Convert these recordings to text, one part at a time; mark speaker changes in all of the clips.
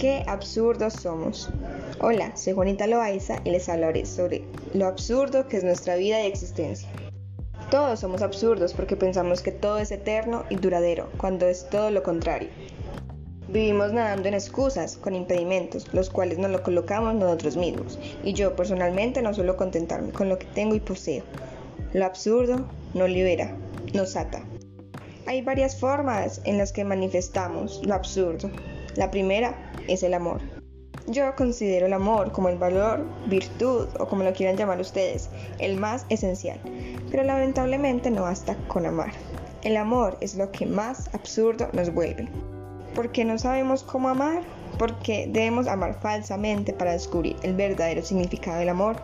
Speaker 1: Qué absurdos somos. Hola, soy Juanita Loaiza y les hablaré sobre lo absurdo que es nuestra vida y existencia. Todos somos absurdos porque pensamos que todo es eterno y duradero, cuando es todo lo contrario. Vivimos nadando en excusas, con impedimentos, los cuales nos lo colocamos nosotros mismos, y yo personalmente no suelo contentarme con lo que tengo y poseo. Lo absurdo nos libera, nos ata. Hay varias formas en las que manifestamos lo absurdo. La primera es el amor. Yo considero el amor como el valor, virtud o como lo quieran llamar ustedes, el más esencial, pero lamentablemente no basta con amar. El amor es lo que más absurdo nos vuelve. Porque no sabemos cómo amar, porque debemos amar falsamente para descubrir el verdadero significado del amor.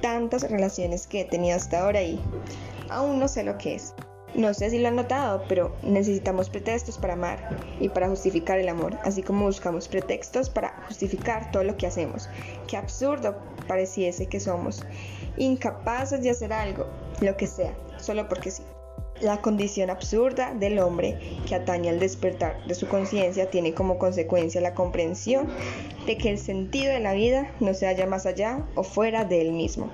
Speaker 1: Tantas relaciones que he tenido hasta ahora y aún no sé lo que es. No sé si lo han notado, pero necesitamos pretextos para amar y para justificar el amor, así como buscamos pretextos para justificar todo lo que hacemos. Qué absurdo pareciese que somos, incapaces de hacer algo, lo que sea, solo porque sí. La condición absurda del hombre que atañe al despertar de su conciencia tiene como consecuencia la comprensión de que el sentido de la vida no se halla más allá o fuera de él mismo,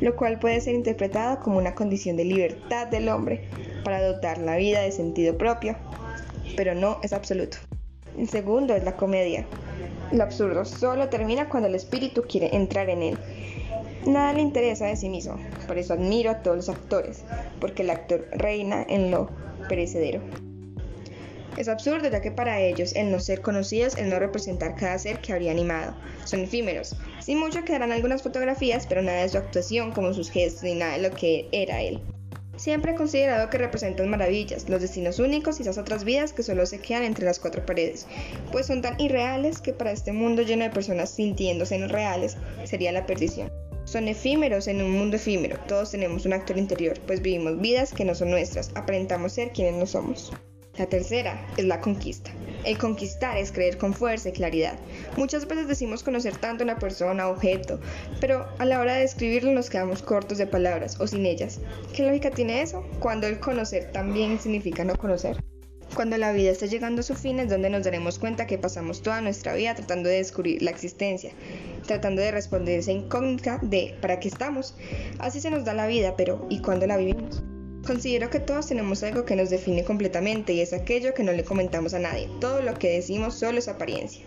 Speaker 1: lo cual puede ser interpretado como una condición de libertad del hombre para dotar la vida de sentido propio, pero no es absoluto. El segundo es la comedia. Lo absurdo solo termina cuando el espíritu quiere entrar en él. Nada le interesa de sí mismo, por eso admiro a todos los actores, porque el actor reina en lo perecedero. Es absurdo ya que para ellos el no ser conocidos, el no representar cada ser que habría animado. Son efímeros. Sin mucho quedarán algunas fotografías, pero nada de su actuación como sus gestos ni nada de lo que era él. Siempre he considerado que representan maravillas, los destinos únicos y esas otras vidas que solo se quedan entre las cuatro paredes, pues son tan irreales que para este mundo lleno de personas sintiéndose reales sería la perdición. Son efímeros en un mundo efímero, todos tenemos un actor interior, pues vivimos vidas que no son nuestras, aparentamos ser quienes no somos. La tercera es la conquista. El conquistar es creer con fuerza y claridad. Muchas veces decimos conocer tanto una persona o objeto, pero a la hora de describirlo nos quedamos cortos de palabras o sin ellas. ¿Qué lógica tiene eso? Cuando el conocer también significa no conocer. Cuando la vida está llegando a su fin es donde nos daremos cuenta que pasamos toda nuestra vida tratando de descubrir la existencia, tratando de responder esa incógnita de ¿para qué estamos? Así se nos da la vida, pero ¿y cuándo la vivimos? Considero que todos tenemos algo que nos define completamente y es aquello que no le comentamos a nadie. Todo lo que decimos solo es apariencia.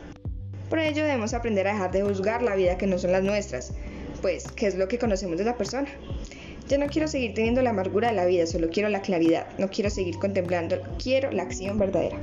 Speaker 1: Por ello debemos aprender a dejar de juzgar la vida que no son las nuestras, pues, ¿qué es lo que conocemos de la persona? Ya no quiero seguir teniendo la amargura de la vida, solo quiero la claridad, no quiero seguir contemplando, quiero la acción verdadera.